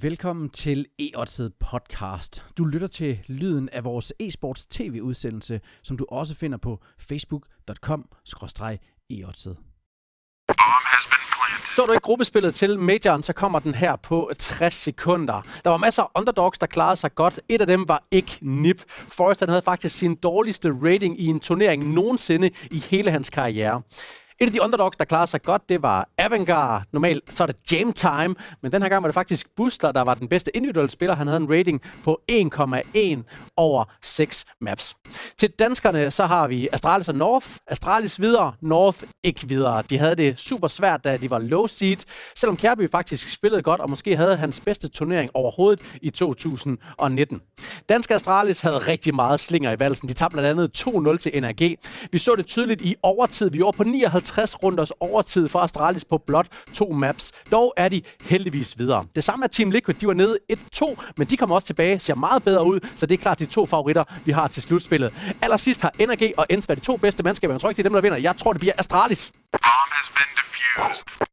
Velkommen til e podcast. Du lytter til lyden af vores e-sports tv-udsendelse, som du også finder på facebook.com e Så du ikke gruppespillet til Majoren, så kommer den her på 60 sekunder. Der var masser af underdogs, der klarede sig godt. Et af dem var ikke Nip. Forrest han havde faktisk sin dårligste rating i en turnering nogensinde i hele hans karriere. Et af de underdogs, der klarede sig godt, det var Avangard. Normalt så er det Jam Time, men den her gang var det faktisk Buster, der var den bedste individuelle spiller. Han havde en rating på 1,1 over 6 maps. Til danskerne, så har vi Astralis og North. Astralis videre, North ikke videre. De havde det super svært, da de var low seed, selvom Kærby faktisk spillede godt, og måske havde hans bedste turnering overhovedet i 2019. Dansk Astralis havde rigtig meget slinger i valsen. De tabte blandt andet 2-0 til NRG. Vi så det tydeligt i overtid. Vi var på 59 runders overtid for Astralis på blot to maps. Dog er de heldigvis videre. Det samme er Team Liquid. De var nede 1-2, men de kommer også tilbage, ser meget bedre ud, så det er klart de to favoritter, vi har til slutspillet. Allersidst har NRG og Ens været de to bedste mandskaber. Jeg tror ikke, det er dem, der vinder. Jeg tror, det bliver Astralis. Bomb has been defused.